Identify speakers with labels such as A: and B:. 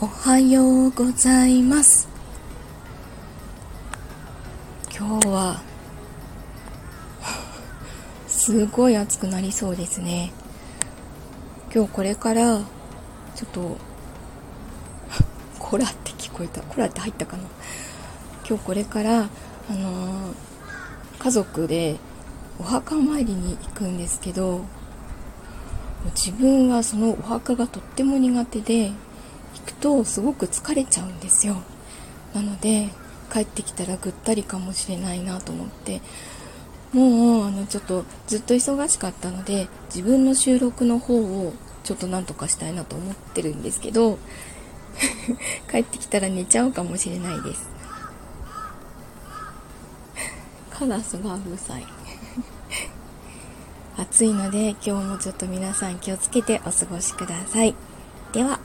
A: おはようございます。今日はすごい暑くなりそうですね。今日これからちょっとコラって聞こえた。コラって入ったかな。今日これからあのー、家族でお墓参りに行くんですけど自分はそのお墓がとっても苦手で行くとすごく疲れちゃうんですよ。なので帰ってきたらぐったりかもしれないなと思って。もうあのちょっとずっと忙しかったので自分の収録の方をちょっとなんとかしたいなと思ってるんですけど 帰ってきたら寝ちゃうかもしれないです。カラスがうるさい。暑いので今日もちょっと皆さん気をつけてお過ごしください。では。